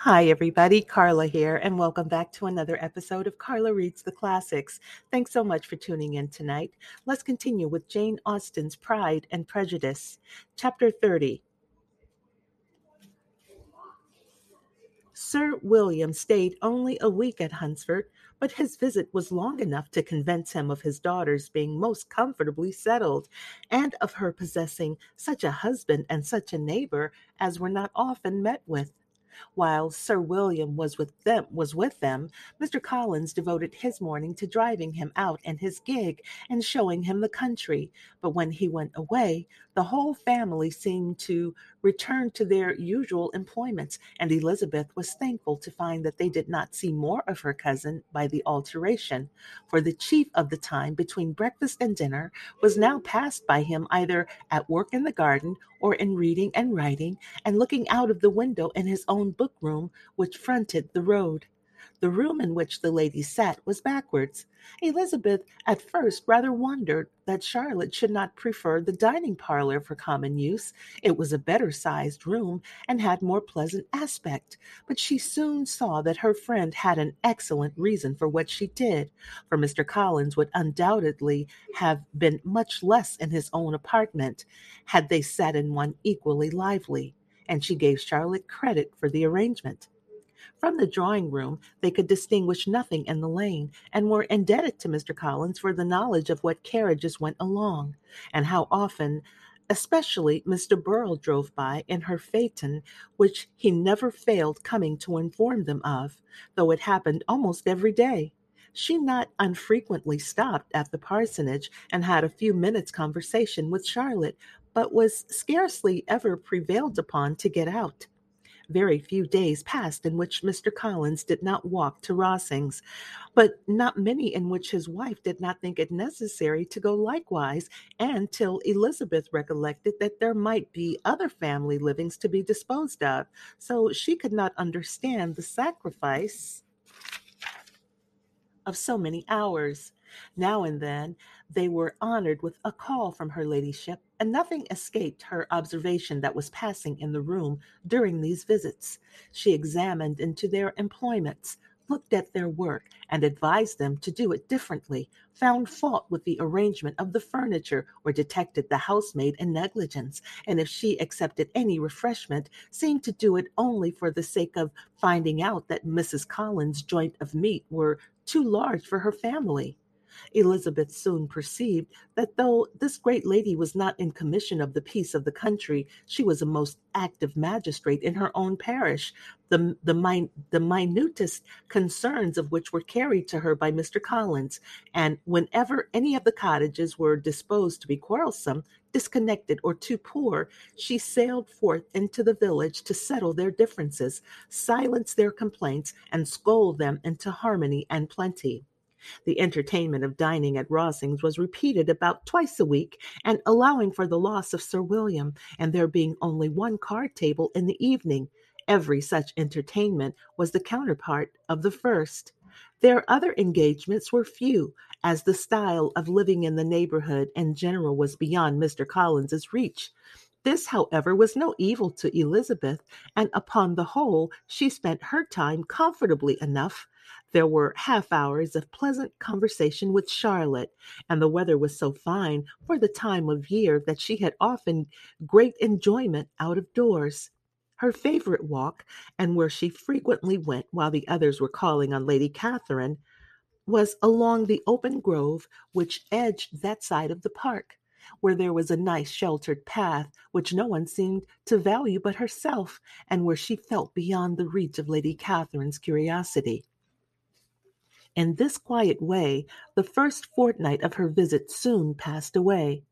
Hi, everybody. Carla here, and welcome back to another episode of Carla Reads the Classics. Thanks so much for tuning in tonight. Let's continue with Jane Austen's Pride and Prejudice, Chapter 30. Sir William stayed only a week at Hunsford, but his visit was long enough to convince him of his daughter's being most comfortably settled, and of her possessing such a husband and such a neighbor as were not often met with. While Sir William was with them was with them, Mr. Collins devoted his morning to driving him out in his gig and showing him the country. But when he went away, the whole family seemed to return to their usual employments, and Elizabeth was thankful to find that they did not see more of her cousin by the alteration, for the chief of the time between breakfast and dinner was now passed by him either at work in the garden or in reading and writing, and looking out of the window in his own book room, which fronted the road. The room in which the lady sat was backwards. Elizabeth at first rather wondered that Charlotte should not prefer the dining parlor for common use. It was a better sized room and had more pleasant aspect, but she soon saw that her friend had an excellent reason for what she did, for Mr. Collins would undoubtedly have been much less in his own apartment had they sat in one equally lively, and she gave Charlotte credit for the arrangement. From the drawing room, they could distinguish nothing in the lane, and were indebted to Mr. Collins for the knowledge of what carriages went along, and how often especially Mr. Burrell drove by in her phaeton, which he never failed coming to inform them of, though it happened almost every day. She not unfrequently stopped at the parsonage and had a few minutes' conversation with Charlotte, but was scarcely ever prevailed upon to get out. Very few days passed in which Mr. Collins did not walk to Rosings, but not many in which his wife did not think it necessary to go likewise, and till Elizabeth recollected that there might be other family livings to be disposed of, so she could not understand the sacrifice of so many hours. Now and then they were honored with a call from her ladyship, and nothing escaped her observation that was passing in the room during these visits. She examined into their employments, looked at their work, and advised them to do it differently, found fault with the arrangement of the furniture, or detected the housemaid in negligence, and if she accepted any refreshment, seemed to do it only for the sake of finding out that Mrs. Collins' joint of meat were too large for her family. Elizabeth soon perceived that though this great lady was not in commission of the peace of the country, she was a most active magistrate in her own parish, the, the, min, the minutest concerns of which were carried to her by Mr. Collins, and whenever any of the cottages were disposed to be quarrelsome, disconnected, or too poor, she sailed forth into the village to settle their differences, silence their complaints, and scold them into harmony and plenty. The entertainment of dining at Rosings was repeated about twice a week, and allowing for the loss of Sir William, and there being only one card table in the evening, every such entertainment was the counterpart of the first. Their other engagements were few, as the style of living in the neighborhood in general was beyond Mr. Collins's reach. This, however, was no evil to Elizabeth, and upon the whole, she spent her time comfortably enough. There were half hours of pleasant conversation with Charlotte, and the weather was so fine for the time of year that she had often great enjoyment out of doors. Her favorite walk, and where she frequently went while the others were calling on Lady Catherine, was along the open grove which edged that side of the park, where there was a nice sheltered path which no one seemed to value but herself, and where she felt beyond the reach of Lady Catherine's curiosity. In this quiet way, the first fortnight of her visit soon passed away.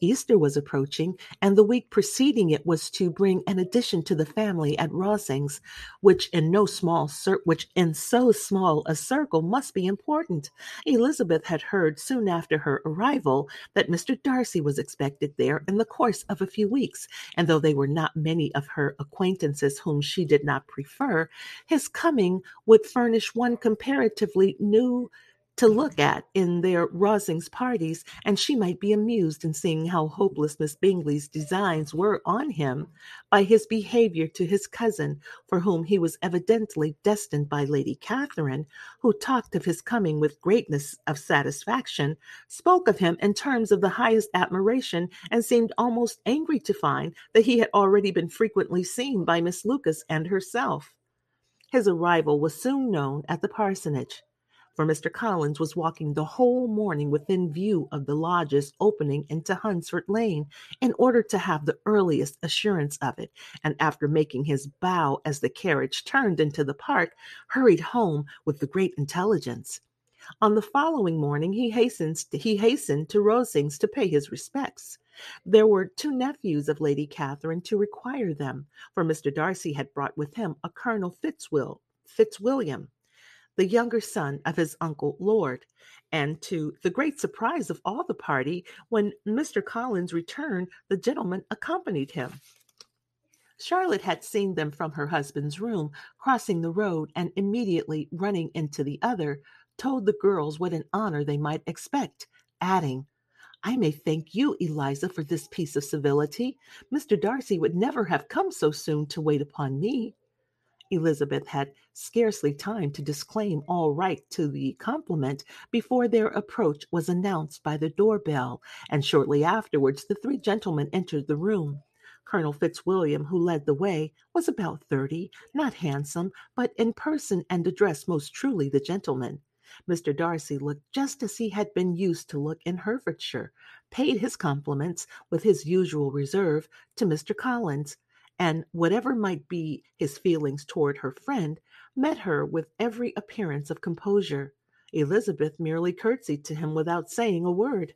Easter was approaching, and the week preceding it was to bring an addition to the family at Rosings, which in no small cir- which in so small a circle must be important. Elizabeth had heard soon after her arrival that Mr. Darcy was expected there in the course of a few weeks, and though they were not many of her acquaintances whom she did not prefer, his coming would furnish one comparatively new to look at in their Rosings parties, and she might be amused in seeing how hopeless Miss Bingley's designs were on him by his behaviour to his cousin, for whom he was evidently destined by Lady Catherine, who talked of his coming with greatness of satisfaction, spoke of him in terms of the highest admiration, and seemed almost angry to find that he had already been frequently seen by Miss Lucas and herself. His arrival was soon known at the parsonage for Mr. Collins was walking the whole morning within view of the lodges opening into Hunsford Lane in order to have the earliest assurance of it, and after making his bow as the carriage turned into the park, hurried home with the great intelligence. On the following morning he hastens to, he hastened to Rosings to pay his respects. There were two nephews of Lady Catherine to require them, for Mr. Darcy had brought with him a Colonel Fitzwill, Fitzwilliam, the younger son of his uncle Lord, and to the great surprise of all the party, when Mr. Collins returned, the gentleman accompanied him. Charlotte had seen them from her husband's room, crossing the road, and immediately running into the other, told the girls what an honor they might expect, adding, I may thank you, Eliza, for this piece of civility. Mr. Darcy would never have come so soon to wait upon me. Elizabeth had scarcely time to disclaim all right to the compliment before their approach was announced by the door-bell, and shortly afterwards the three gentlemen entered the room. Colonel Fitzwilliam, who led the way, was about thirty, not handsome, but in person and address most truly the gentleman. Mr. Darcy looked just as he had been used to look in Hertfordshire, paid his compliments, with his usual reserve, to Mr. Collins, and whatever might be his feelings toward her friend, met her with every appearance of composure. Elizabeth merely curtsied to him without saying a word.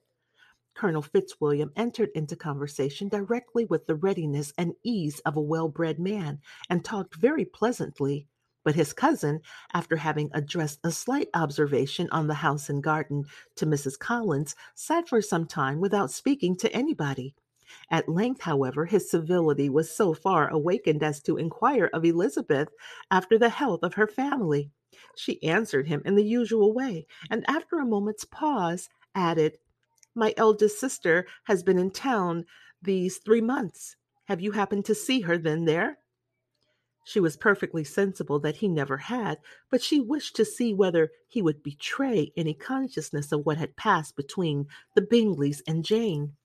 Colonel Fitzwilliam entered into conversation directly with the readiness and ease of a well bred man, and talked very pleasantly. But his cousin, after having addressed a slight observation on the house and garden to Mrs. Collins, sat for some time without speaking to anybody. At length, however, his civility was so far awakened as to inquire of Elizabeth after the health of her family. She answered him in the usual way, and after a moment's pause, added, My eldest sister has been in town these three months. Have you happened to see her then there? She was perfectly sensible that he never had, but she wished to see whether he would betray any consciousness of what had passed between the Bingleys and Jane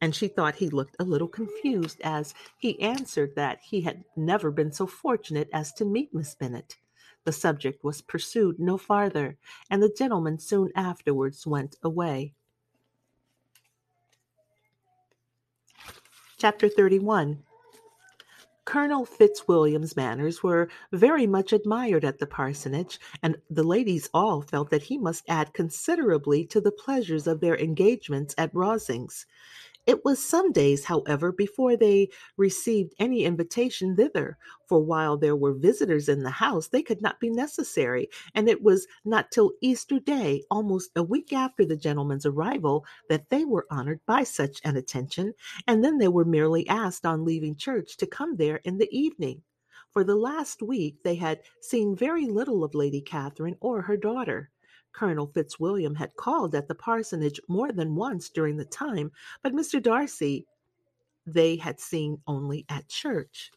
and she thought he looked a little confused as he answered that he had never been so fortunate as to meet Miss Bennet. The subject was pursued no farther, and the gentleman soon afterwards went away. Chapter 31 Colonel Fitzwilliam's manners were very much admired at the parsonage, and the ladies all felt that he must add considerably to the pleasures of their engagements at Rosings. It was some days, however, before they received any invitation thither, for while there were visitors in the house, they could not be necessary, and it was not till Easter Day, almost a week after the gentleman's arrival, that they were honored by such an attention, and then they were merely asked on leaving church to come there in the evening. For the last week they had seen very little of Lady Catherine or her daughter. Colonel Fitzwilliam had called at the parsonage more than once during the time, but Mr. Darcy they had seen only at church.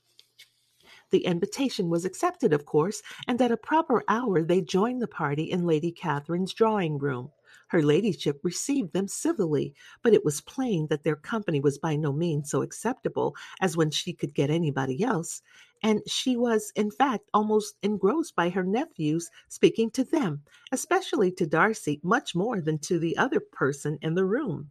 The invitation was accepted, of course, and at a proper hour they joined the party in Lady Catherine's drawing room. Her ladyship received them civilly, but it was plain that their company was by no means so acceptable as when she could get anybody else, and she was, in fact, almost engrossed by her nephews speaking to them, especially to Darcy, much more than to the other person in the room.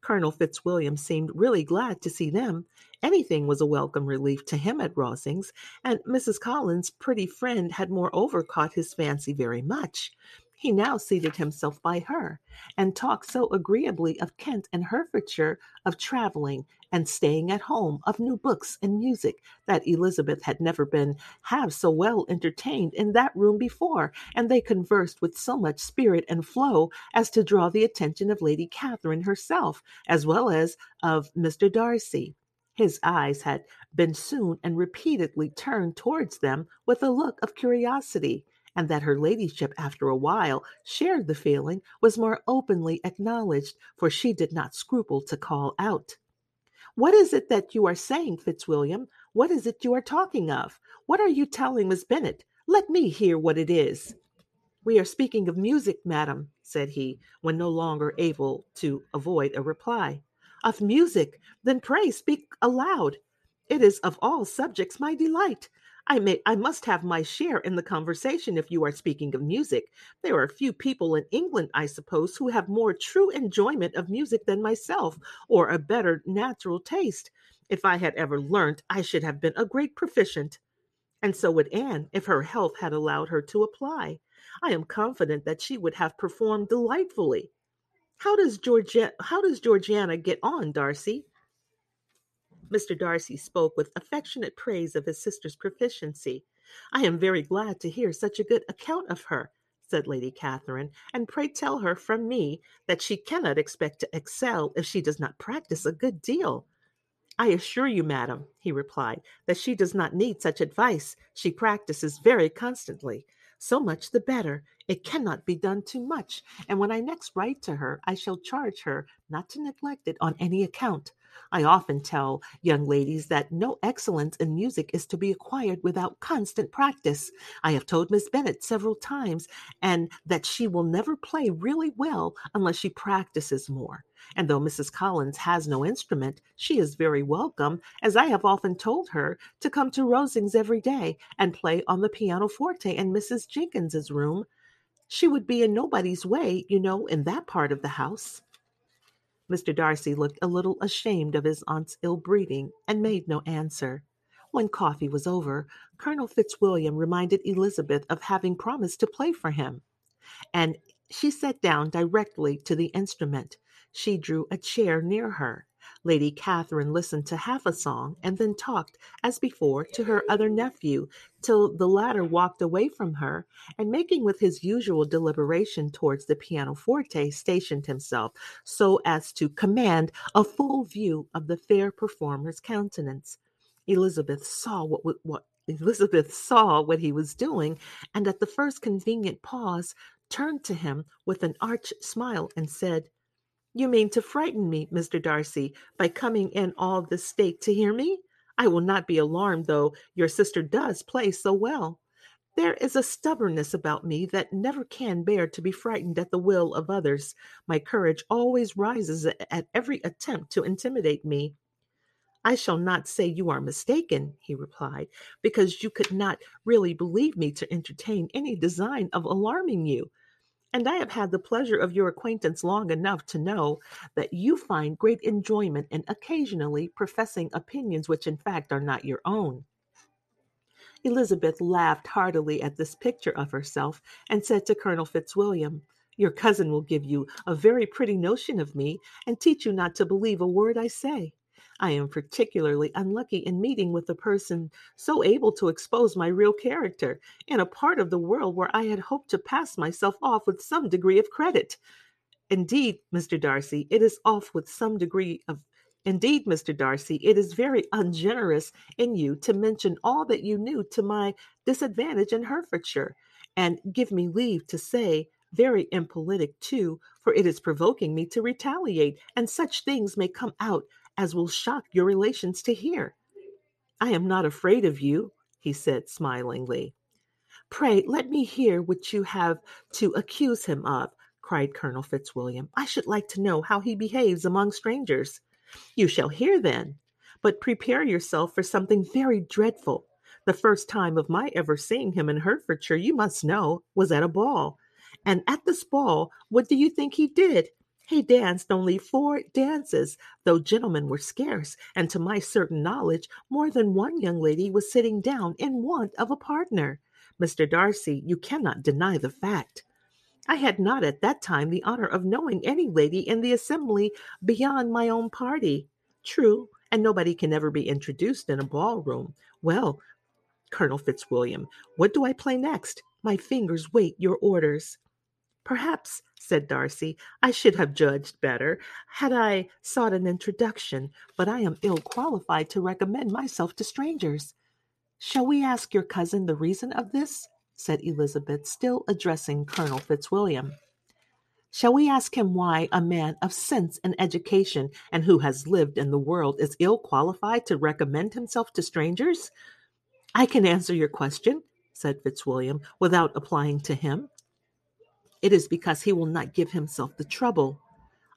Colonel Fitzwilliam seemed really glad to see them. Anything was a welcome relief to him at Rosings, and Mrs. Collins' pretty friend had moreover caught his fancy very much. He now seated himself by her, and talked so agreeably of Kent and Hertfordshire, of travelling and staying at home, of new books and music, that Elizabeth had never been half so well entertained in that room before, and they conversed with so much spirit and flow as to draw the attention of Lady Catherine herself, as well as of Mr. Darcy. His eyes had been soon and repeatedly turned towards them with a look of curiosity and that her ladyship, after a while, shared the feeling was more openly acknowledged, for she did not scruple to call out. What is it that you are saying, Fitzwilliam? What is it you are talking of? What are you telling Miss Bennet? Let me hear what it is. We are speaking of music, madam, said he, when no longer able to avoid a reply. Of music? Then pray speak aloud. It is of all subjects my delight. I may I must have my share in the conversation if you are speaking of music. There are few people in England, I suppose, who have more true enjoyment of music than myself, or a better natural taste. If I had ever learnt, I should have been a great proficient. And so would Anne, if her health had allowed her to apply. I am confident that she would have performed delightfully. How does Georgia how does Georgiana get on, Darcy? Mr. Darcy spoke with affectionate praise of his sister's proficiency. I am very glad to hear such a good account of her, said Lady Catherine, and pray tell her from me that she cannot expect to excel if she does not practice a good deal. I assure you, madam, he replied, that she does not need such advice. She practices very constantly. So much the better. It cannot be done too much, and when I next write to her, I shall charge her not to neglect it on any account. I often tell young ladies that no excellence in music is to be acquired without constant practice. I have told Miss Bennet several times, and that she will never play really well unless she practices more. And though Mrs. Collins has no instrument, she is very welcome, as I have often told her, to come to Rosings every day and play on the pianoforte in Mrs. Jenkins's room. She would be in nobody's way, you know, in that part of the house. Mr. Darcy looked a little ashamed of his aunt's ill breeding and made no answer. When coffee was over, Colonel Fitzwilliam reminded Elizabeth of having promised to play for him, and she sat down directly to the instrument. She drew a chair near her. Lady Catherine listened to half a song and then talked, as before, to her other nephew, till the latter walked away from her, and making with his usual deliberation towards the pianoforte, stationed himself so as to command a full view of the fair performer's countenance. Elizabeth saw what, what Elizabeth saw what he was doing, and at the first convenient pause turned to him with an arch smile and said, you mean to frighten me, Mr. Darcy, by coming in all this state to hear me? I will not be alarmed, though your sister does play so well. There is a stubbornness about me that never can bear to be frightened at the will of others. My courage always rises at every attempt to intimidate me. I shall not say you are mistaken, he replied, because you could not really believe me to entertain any design of alarming you and I have had the pleasure of your acquaintance long enough to know that you find great enjoyment in occasionally professing opinions which in fact are not your own. Elizabeth laughed heartily at this picture of herself and said to Colonel Fitzwilliam, Your cousin will give you a very pretty notion of me and teach you not to believe a word I say. I am particularly unlucky in meeting with a person so able to expose my real character in a part of the world where I had hoped to pass myself off with some degree of credit. Indeed, Mr. Darcy, it is off with some degree of Indeed, Mr. Darcy, it is very ungenerous in you to mention all that you knew to my disadvantage in Hertfordshire, and give me leave to say, very impolitic too, for it is provoking me to retaliate, and such things may come out as will shock your relations to hear. I am not afraid of you, he said smilingly. Pray let me hear what you have to accuse him of, cried Colonel Fitzwilliam. I should like to know how he behaves among strangers. You shall hear then, but prepare yourself for something very dreadful. The first time of my ever seeing him in Hertfordshire, you must know, was at a ball. And at this ball, what do you think he did? He danced only four dances, though gentlemen were scarce, and to my certain knowledge, more than one young lady was sitting down in want of a partner. Mr. Darcy, you cannot deny the fact. I had not at that time the honor of knowing any lady in the assembly beyond my own party. True, and nobody can ever be introduced in a ballroom. Well, Colonel Fitzwilliam, what do I play next? My fingers wait your orders. Perhaps, said Darcy, I should have judged better had I sought an introduction, but I am ill qualified to recommend myself to strangers. Shall we ask your cousin the reason of this? said Elizabeth, still addressing Colonel Fitzwilliam. Shall we ask him why a man of sense and education and who has lived in the world is ill qualified to recommend himself to strangers? I can answer your question, said Fitzwilliam, without applying to him. It is because he will not give himself the trouble.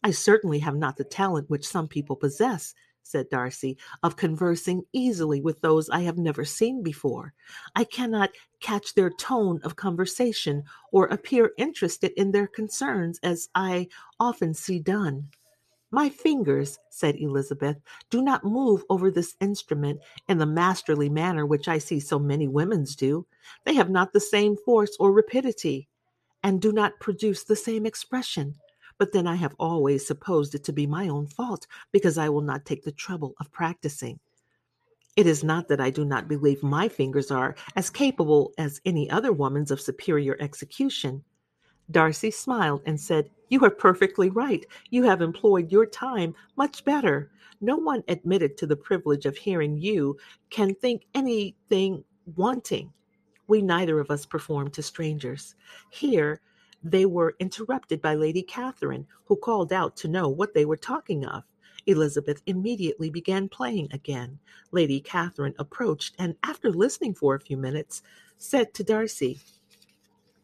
I certainly have not the talent which some people possess, said Darcy, of conversing easily with those I have never seen before. I cannot catch their tone of conversation or appear interested in their concerns as I often see done. My fingers, said Elizabeth, do not move over this instrument in the masterly manner which I see so many women's do. They have not the same force or rapidity, and do not produce the same expression. But then I have always supposed it to be my own fault because I will not take the trouble of practicing. It is not that I do not believe my fingers are as capable as any other woman's of superior execution. Darcy smiled and said, You are perfectly right. You have employed your time much better. No one admitted to the privilege of hearing you can think anything wanting. We neither of us perform to strangers. Here, they were interrupted by Lady Catherine, who called out to know what they were talking of. Elizabeth immediately began playing again. Lady Catherine approached and, after listening for a few minutes, said to Darcy,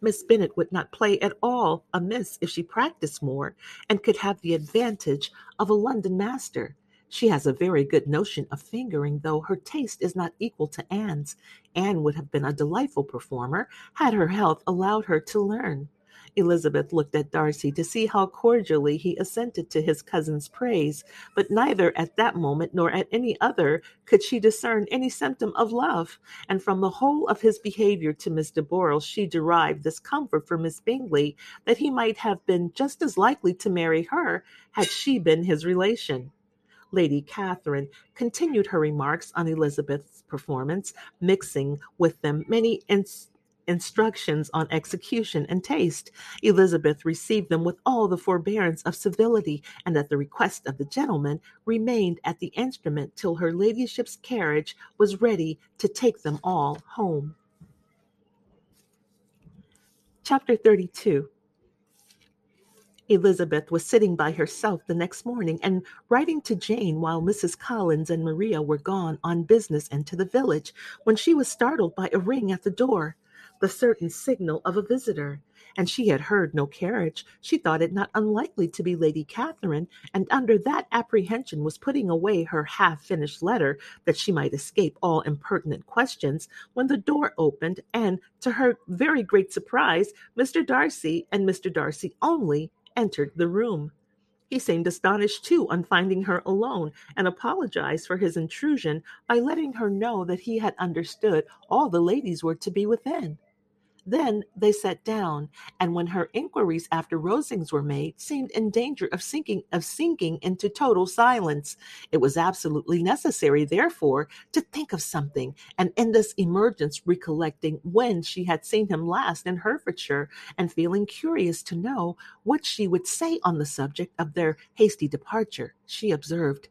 Miss Bennet would not play at all amiss if she practiced more and could have the advantage of a London master. She has a very good notion of fingering, though her taste is not equal to Anne's. Anne would have been a delightful performer had her health allowed her to learn. Elizabeth looked at Darcy to see how cordially he assented to his cousin's praise, but neither at that moment nor at any other could she discern any symptom of love, and from the whole of his behavior to Miss de Bourgh she derived this comfort for Miss Bingley that he might have been just as likely to marry her had she been his relation. Lady Catherine continued her remarks on Elizabeth's performance, mixing with them many instructions on execution and taste. Elizabeth received them with all the forbearance of civility, and at the request of the gentleman, remained at the instrument till her ladyship's carriage was ready to take them all home. Chapter 32 Elizabeth was sitting by herself the next morning and writing to Jane while Mrs. Collins and Maria were gone on business into the village when she was startled by a ring at the door the certain signal of a visitor, and she had heard no carriage. She thought it not unlikely to be Lady Catherine, and under that apprehension was putting away her half finished letter that she might escape all impertinent questions, when the door opened, and to her very great surprise, Mr. Darcy and Mr. Darcy only entered the room. He seemed astonished too on finding her alone and apologized for his intrusion by letting her know that he had understood all the ladies were to be within. Then they sat down, and when her inquiries after Rosings were made, seemed in danger of sinking of sinking into total silence. It was absolutely necessary, therefore, to think of something, and in this emergence recollecting when she had seen him last in Hertfordshire, and feeling curious to know what she would say on the subject of their hasty departure, she observed,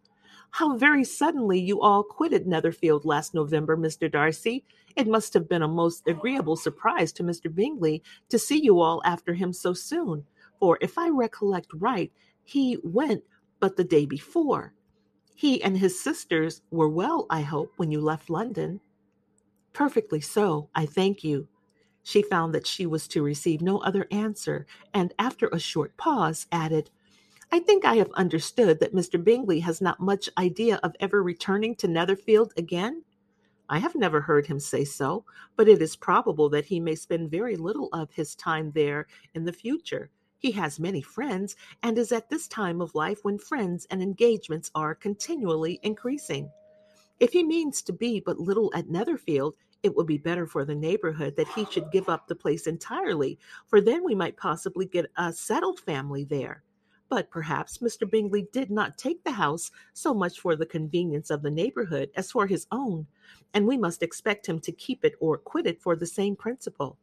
How very suddenly you all quitted Netherfield last November, Mr. Darcy. It must have been a most agreeable surprise to Mr. Bingley to see you all after him so soon, for if I recollect right, he went but the day before. He and his sisters were well, I hope, when you left London. Perfectly so, I thank you. She found that she was to receive no other answer, and after a short pause added, I think I have understood that Mr. Bingley has not much idea of ever returning to Netherfield again. I have never heard him say so, but it is probable that he may spend very little of his time there in the future. He has many friends and is at this time of life when friends and engagements are continually increasing. If he means to be but little at Netherfield, it would be better for the neighborhood that he should give up the place entirely, for then we might possibly get a settled family there. But perhaps Mr. Bingley did not take the house so much for the convenience of the neighborhood as for his own, and we must expect him to keep it or quit it for the same principle.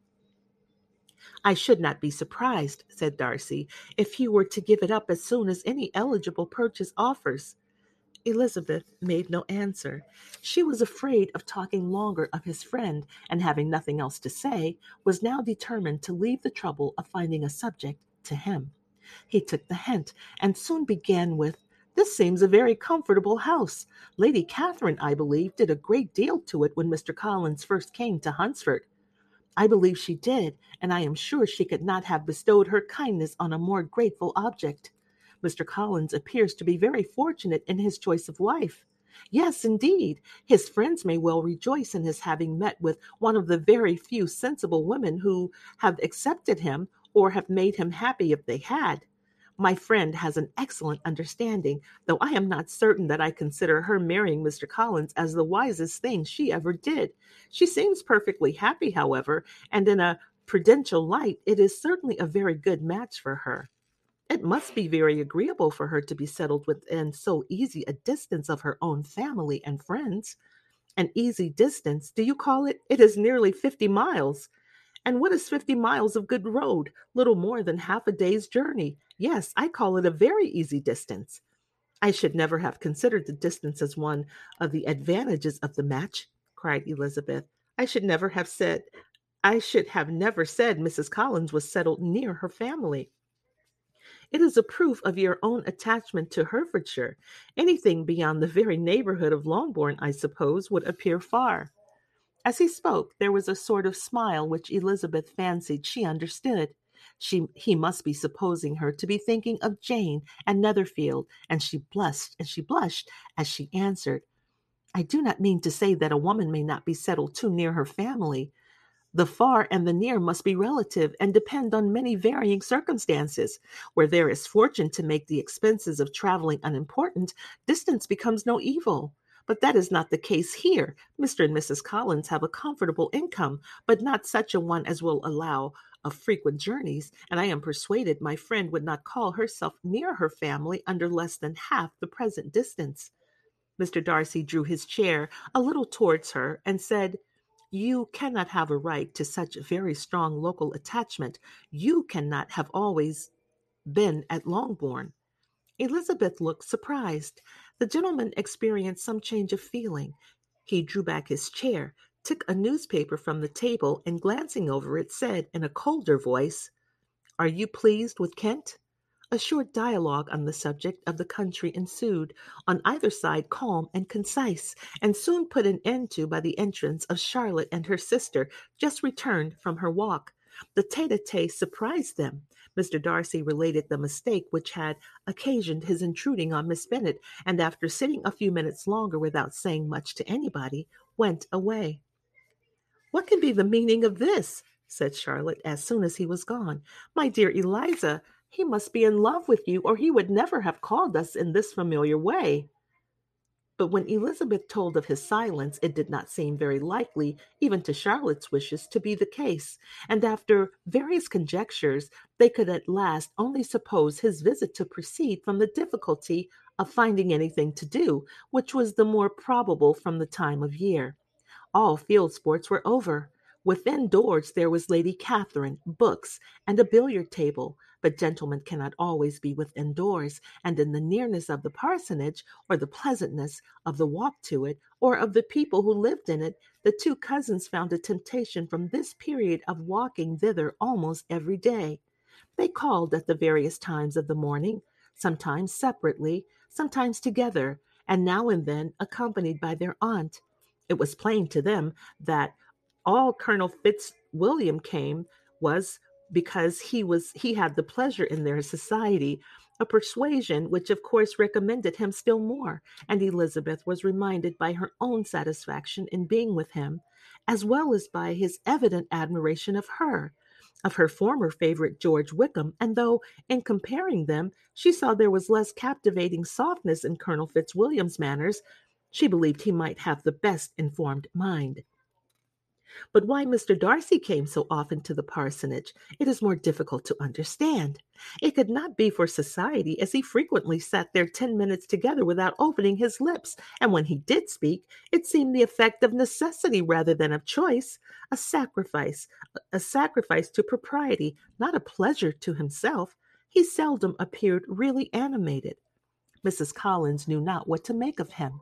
I should not be surprised, said Darcy, if he were to give it up as soon as any eligible purchase offers. Elizabeth made no answer. She was afraid of talking longer of his friend, and having nothing else to say, was now determined to leave the trouble of finding a subject to him. He took the hint, and soon began with, This seems a very comfortable house. Lady Catherine, I believe, did a great deal to it when Mr. Collins first came to Hunsford. I believe she did, and I am sure she could not have bestowed her kindness on a more grateful object. Mr. Collins appears to be very fortunate in his choice of wife. Yes, indeed, his friends may well rejoice in his having met with one of the very few sensible women who have accepted him or have made him happy if they had. My friend has an excellent understanding, though I am not certain that I consider her marrying Mr. Collins as the wisest thing she ever did. She seems perfectly happy, however, and in a prudential light, it is certainly a very good match for her. It must be very agreeable for her to be settled within so easy a distance of her own family and friends. An easy distance, do you call it? It is nearly fifty miles. And what is fifty miles of good road? Little more than half a day's journey. Yes, I call it a very easy distance. I should never have considered the distance as one of the advantages of the match, cried Elizabeth. I should never have said, I should have never said Mrs. Collins was settled near her family. It is a proof of your own attachment to Hertfordshire. Anything beyond the very neighborhood of Longbourn, I suppose, would appear far. As he spoke, there was a sort of smile which Elizabeth fancied she understood. She, he must be supposing her to be thinking of Jane and Netherfield, and she blushed and she blushed as she answered, I do not mean to say that a woman may not be settled too near her family, the far and the near must be relative and depend on many varying circumstances. Where there is fortune to make the expenses of traveling unimportant, distance becomes no evil. But that is not the case here. Mr. and Mrs. Collins have a comfortable income, but not such a one as will allow of frequent journeys, and I am persuaded my friend would not call herself near her family under less than half the present distance. Mr. Darcy drew his chair a little towards her and said, you cannot have a right to such very strong local attachment. You cannot have always been at Longbourn. Elizabeth looked surprised. The gentleman experienced some change of feeling. He drew back his chair, took a newspaper from the table, and glancing over it, said in a colder voice, Are you pleased with Kent? A short dialogue on the subject of the country ensued, on either side calm and concise, and soon put an end to by the entrance of Charlotte and her sister, just returned from her walk. The tete a tete surprised them. Mr. Darcy related the mistake which had occasioned his intruding on Miss Bennet, and after sitting a few minutes longer without saying much to anybody, went away. What can be the meaning of this? said Charlotte as soon as he was gone. My dear Eliza, he must be in love with you, or he would never have called us in this familiar way. But when Elizabeth told of his silence, it did not seem very likely, even to Charlotte's wishes, to be the case, and after various conjectures, they could at last only suppose his visit to proceed from the difficulty of finding anything to do, which was the more probable from the time of year. All field sports were over. Within doors there was Lady Catherine, books, and a billiard table, but gentlemen cannot always be within doors, and in the nearness of the parsonage, or the pleasantness of the walk to it, or of the people who lived in it, the two cousins found a temptation from this period of walking thither almost every day. They called at the various times of the morning, sometimes separately, sometimes together, and now and then accompanied by their aunt. It was plain to them that all Colonel Fitzwilliam came was because he was he had the pleasure in their society a persuasion which of course recommended him still more and elizabeth was reminded by her own satisfaction in being with him as well as by his evident admiration of her of her former favorite george wickham and though in comparing them she saw there was less captivating softness in colonel fitzwilliam's manners she believed he might have the best informed mind but why Mr. Darcy came so often to the parsonage, it is more difficult to understand. It could not be for society, as he frequently sat there ten minutes together without opening his lips, and when he did speak, it seemed the effect of necessity rather than of choice, a sacrifice, a sacrifice to propriety, not a pleasure to himself. He seldom appeared really animated. Mrs. Collins knew not what to make of him.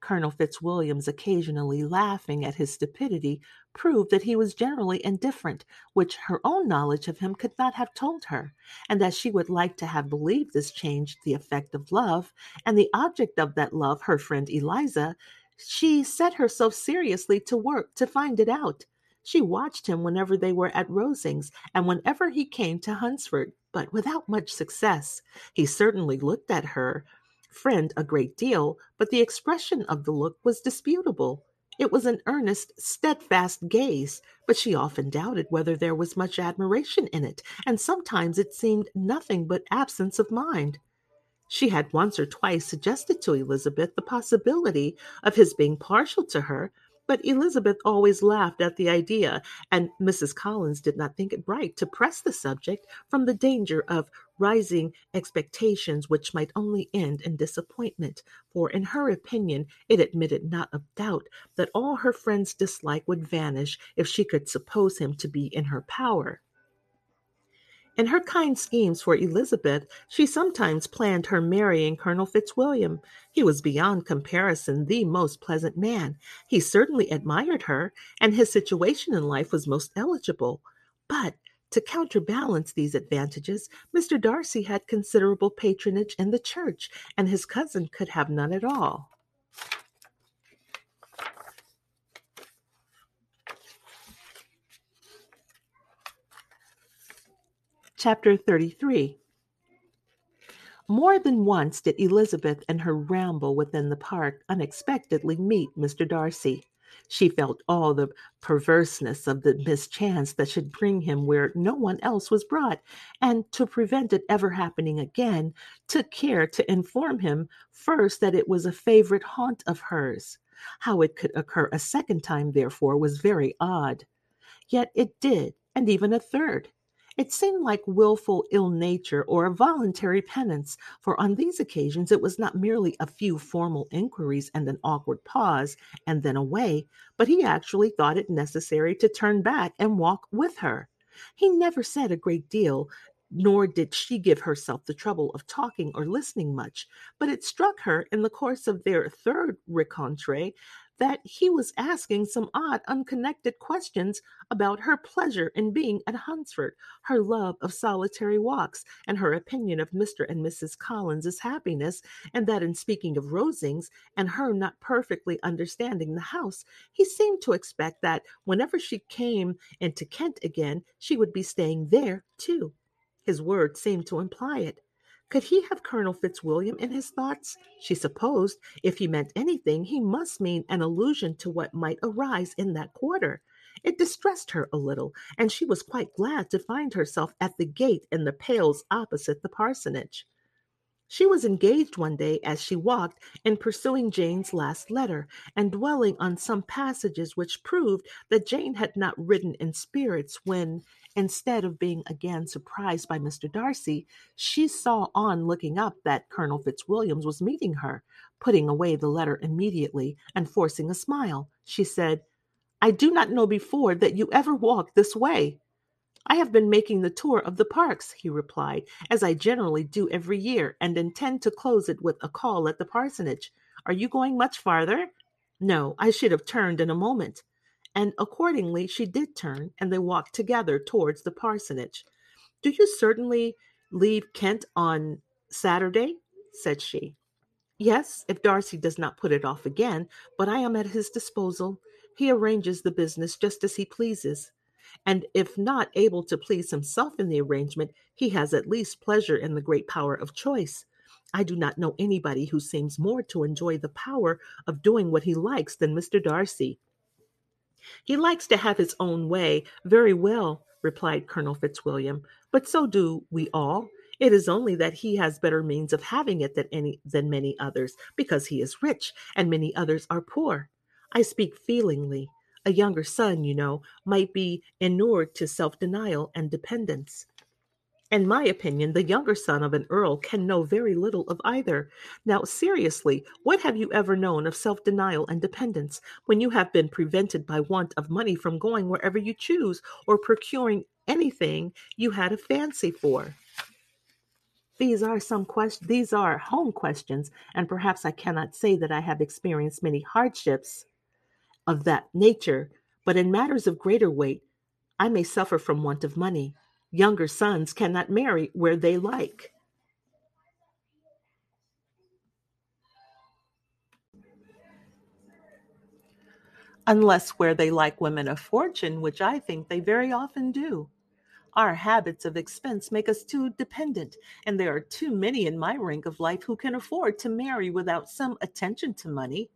Colonel Fitzwilliam's occasionally laughing at his stupidity proved that he was generally indifferent, which her own knowledge of him could not have told her, and that she would like to have believed this changed the effect of love, and the object of that love, her friend Eliza, she set herself seriously to work to find it out. She watched him whenever they were at Rosings and whenever he came to Hunsford, but without much success. He certainly looked at her friend a great deal, but the expression of the look was disputable. It was an earnest, steadfast gaze, but she often doubted whether there was much admiration in it, and sometimes it seemed nothing but absence of mind. She had once or twice suggested to Elizabeth the possibility of his being partial to her, but Elizabeth always laughed at the idea, and Mrs. Collins did not think it right to press the subject from the danger of rising expectations which might only end in disappointment, for in her opinion it admitted not of doubt that all her friend's dislike would vanish if she could suppose him to be in her power. In her kind schemes for Elizabeth, she sometimes planned her marrying Colonel Fitzwilliam. He was beyond comparison the most pleasant man. He certainly admired her, and his situation in life was most eligible. But to counterbalance these advantages, Mr. Darcy had considerable patronage in the church, and his cousin could have none at all. Chapter 33 More than once did Elizabeth in her ramble within the park unexpectedly meet Mr. Darcy. She felt all the perverseness of the mischance that should bring him where no one else was brought, and to prevent it ever happening again, took care to inform him first that it was a favorite haunt of hers. How it could occur a second time, therefore, was very odd. Yet it did, and even a third. It seemed like wilful ill nature or a voluntary penance, for on these occasions it was not merely a few formal inquiries and an awkward pause, and then away, but he actually thought it necessary to turn back and walk with her. He never said a great deal, nor did she give herself the trouble of talking or listening much, but it struck her in the course of their third rencontre that he was asking some odd, unconnected questions about her pleasure in being at Hunsford, her love of solitary walks, and her opinion of Mr. and Mrs. Collins's happiness, and that in speaking of Rosings and her not perfectly understanding the house, he seemed to expect that whenever she came into Kent again, she would be staying there too. His words seemed to imply it. Could he have Colonel Fitzwilliam in his thoughts? She supposed, if he meant anything, he must mean an allusion to what might arise in that quarter. It distressed her a little, and she was quite glad to find herself at the gate in the pales opposite the parsonage. She was engaged one day as she walked in pursuing Jane's last letter, and dwelling on some passages which proved that Jane had not written in spirits when, instead of being again surprised by Mr. Darcy, she saw on looking up that Colonel Fitzwilliams was meeting her. Putting away the letter immediately and forcing a smile, she said, I do not know before that you ever walked this way. I have been making the tour of the parks, he replied, as I generally do every year, and intend to close it with a call at the parsonage. Are you going much farther? No, I should have turned in a moment. And accordingly, she did turn, and they walked together towards the parsonage. Do you certainly leave Kent on Saturday? said she. Yes, if Darcy does not put it off again, but I am at his disposal. He arranges the business just as he pleases and if not able to please himself in the arrangement, he has at least pleasure in the great power of choice. I do not know anybody who seems more to enjoy the power of doing what he likes than Mr. Darcy. He likes to have his own way very well, replied Colonel Fitzwilliam, but so do we all. It is only that he has better means of having it than any than many others, because he is rich, and many others are poor. I speak feelingly. A younger son, you know, might be inured to self denial and dependence. In my opinion, the younger son of an earl can know very little of either. Now, seriously, what have you ever known of self denial and dependence when you have been prevented by want of money from going wherever you choose or procuring anything you had a fancy for? These are some questions, these are home questions, and perhaps I cannot say that I have experienced many hardships of that nature, but in matters of greater weight, I may suffer from want of money. Younger sons cannot marry where they like. Unless where they like women of fortune, which I think they very often do. Our habits of expense make us too dependent, and there are too many in my rank of life who can afford to marry without some attention to money.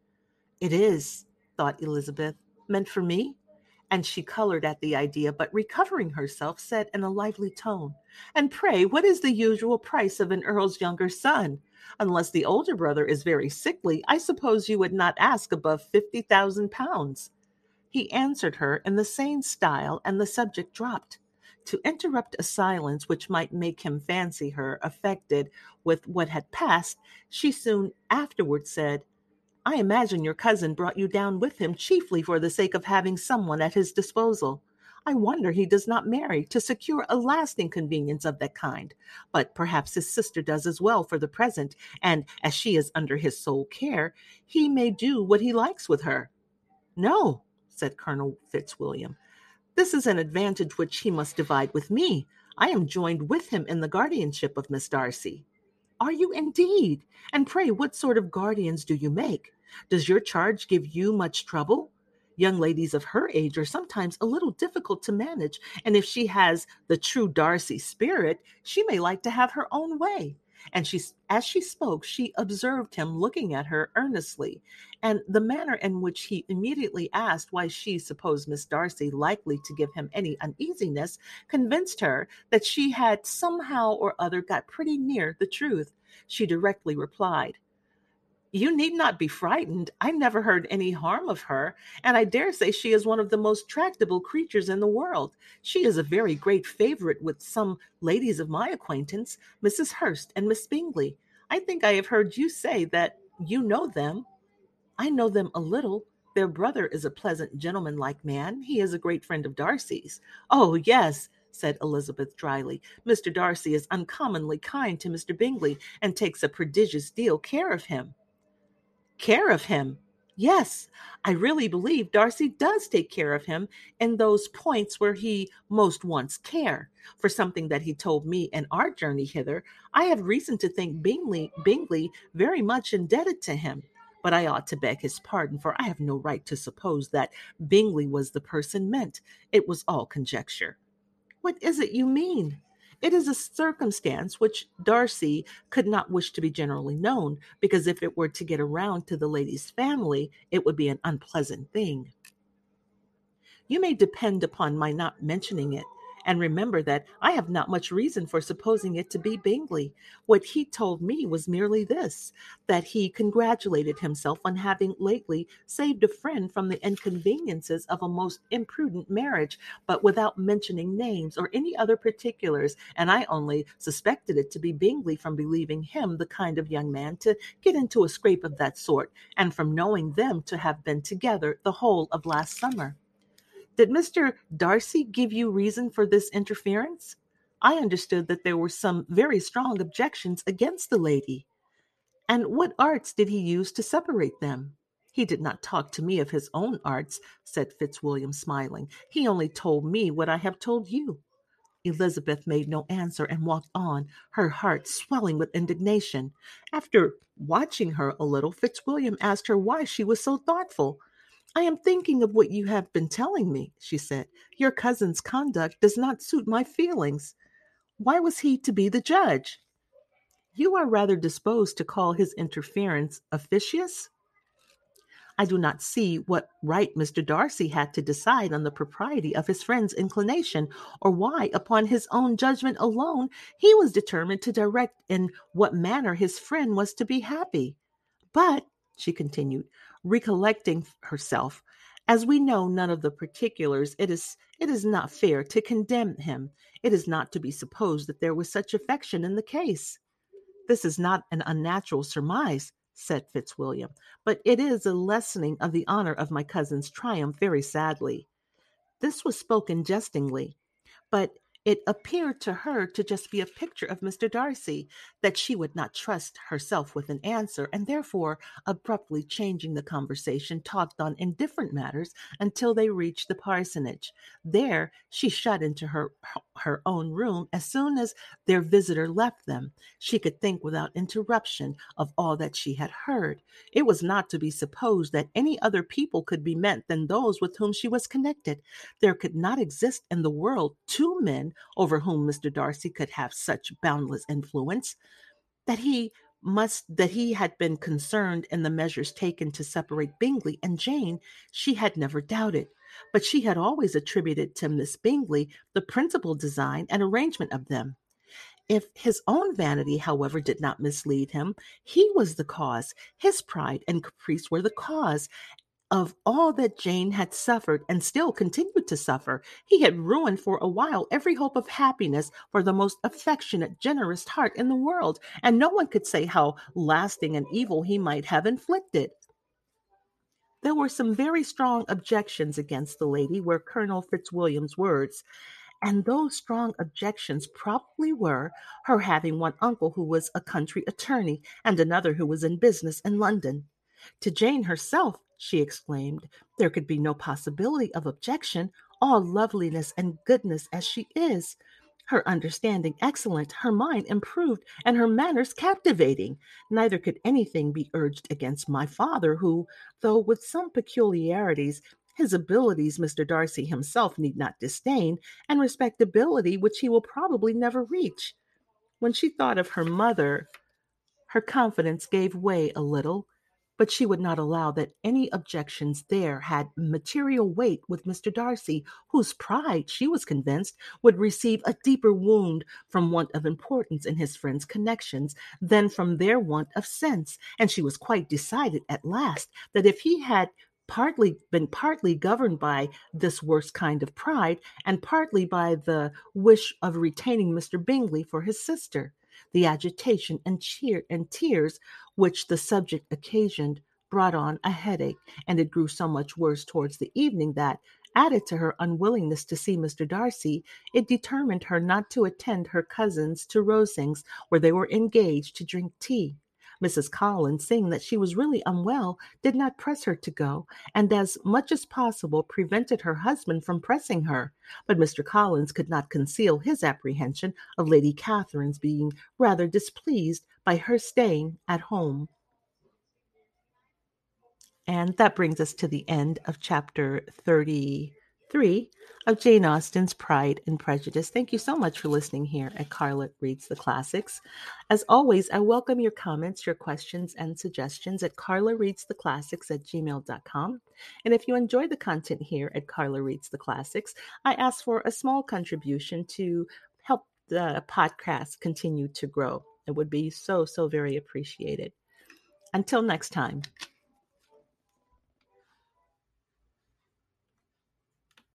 It is, thought Elizabeth, meant for me? And she colored at the idea, but recovering herself, said in a lively tone, And pray, what is the usual price of an earl's younger son? Unless the older brother is very sickly, I suppose you would not ask above fifty thousand pounds. He answered her in the same style, and the subject dropped. To interrupt a silence which might make him fancy her affected with what had passed, she soon afterward said, I imagine your cousin brought you down with him chiefly for the sake of having someone at his disposal. I wonder he does not marry to secure a lasting convenience of that kind. But perhaps his sister does as well for the present, and as she is under his sole care, he may do what he likes with her. No, said Colonel Fitzwilliam. This is an advantage which he must divide with me. I am joined with him in the guardianship of Miss Darcy. Are you indeed? And pray, what sort of guardians do you make? Does your charge give you much trouble? Young ladies of her age are sometimes a little difficult to manage, and if she has the true Darcy spirit, she may like to have her own way. And she, as she spoke, she observed him looking at her earnestly, and the manner in which he immediately asked why she supposed Miss Darcy likely to give him any uneasiness convinced her that she had somehow or other got pretty near the truth. She directly replied, you need not be frightened. I never heard any harm of her, and I dare say she is one of the most tractable creatures in the world. She is a very great favorite with some ladies of my acquaintance, Mrs. Hurst and Miss Bingley. I think I have heard you say that you know them. I know them a little. Their brother is a pleasant gentleman-like man. He is a great friend of Darcy's. Oh, yes, said Elizabeth dryly. Mr. Darcy is uncommonly kind to Mr. Bingley and takes a prodigious deal care of him care of him. Yes, I really believe Darcy does take care of him in those points where he most wants care. For something that he told me in our journey hither, I have reason to think Bingley, Bingley very much indebted to him. But I ought to beg his pardon, for I have no right to suppose that Bingley was the person meant. It was all conjecture. What is it you mean? It is a circumstance which Darcy could not wish to be generally known, because if it were to get around to the lady's family, it would be an unpleasant thing. You may depend upon my not mentioning it. And remember that I have not much reason for supposing it to be Bingley. What he told me was merely this that he congratulated himself on having lately saved a friend from the inconveniences of a most imprudent marriage, but without mentioning names or any other particulars. And I only suspected it to be Bingley from believing him the kind of young man to get into a scrape of that sort, and from knowing them to have been together the whole of last summer. Did Mr. Darcy give you reason for this interference? I understood that there were some very strong objections against the lady. And what arts did he use to separate them? He did not talk to me of his own arts, said Fitzwilliam, smiling. He only told me what I have told you. Elizabeth made no answer and walked on, her heart swelling with indignation. After watching her a little, Fitzwilliam asked her why she was so thoughtful. I am thinking of what you have been telling me, she said. Your cousin's conduct does not suit my feelings. Why was he to be the judge? You are rather disposed to call his interference officious? I do not see what right Mr. Darcy had to decide on the propriety of his friend's inclination, or why, upon his own judgment alone, he was determined to direct in what manner his friend was to be happy. But, she continued, recollecting herself. As we know none of the particulars, it is it is not fair to condemn him. It is not to be supposed that there was such affection in the case. This is not an unnatural surmise, said Fitzwilliam, but it is a lessening of the honor of my cousin's triumph very sadly. This was spoken jestingly, but It appeared to her to just be a picture of Mr. Darcy, that she would not trust herself with an answer, and therefore, abruptly changing the conversation, talked on indifferent matters until they reached the parsonage. There she shut into her her own room as soon as their visitor left them. She could think without interruption of all that she had heard. It was not to be supposed that any other people could be meant than those with whom she was connected. There could not exist in the world two men over whom Mr. Darcy could have such boundless influence. That he must that he had been concerned in the measures taken to separate Bingley and Jane, she had never doubted. But she had always attributed to Miss Bingley the principal design and arrangement of them. If his own vanity, however, did not mislead him, he was the cause. His pride and caprice were the cause, of all that Jane had suffered and still continued to suffer. He had ruined for a while every hope of happiness for the most affectionate, generous heart in the world, and no one could say how lasting an evil he might have inflicted. There were some very strong objections against the lady were Colonel Fitzwilliam's words, and those strong objections probably were her having one uncle who was a country attorney and another who was in business in London. To Jane herself, she exclaimed. There could be no possibility of objection, all loveliness and goodness as she is. Her understanding excellent, her mind improved, and her manners captivating. Neither could anything be urged against my father, who, though with some peculiarities, his abilities Mr. Darcy himself need not disdain, and respectability which he will probably never reach. When she thought of her mother, her confidence gave way a little but she would not allow that any objections there had material weight with Mr. Darcy, whose pride, she was convinced, would receive a deeper wound from want of importance in his friends' connections than from their want of sense. And she was quite decided at last that if he had partly been partly governed by this worst kind of pride and partly by the wish of retaining Mr. Bingley for his sister the agitation and cheer and tears which the subject occasioned brought on a headache, and it grew so much worse towards the evening that, added to her unwillingness to see Mr. Darcy, it determined her not to attend her cousins to Rosings, where they were engaged to drink tea. Mrs. Collins, seeing that she was really unwell, did not press her to go, and as much as possible prevented her husband from pressing her. But Mr. Collins could not conceal his apprehension of Lady Catherine's being rather displeased by her staying at home. And that brings us to the end of chapter 33 of Jane Austen's Pride and Prejudice. Thank you so much for listening here at Carla Reads the Classics. As always, I welcome your comments, your questions, and suggestions at carlareadstheclassics at gmail.com. And if you enjoy the content here at Carla Reads the Classics, I ask for a small contribution to help the podcast continue to grow. It would be so, so very appreciated. Until next time.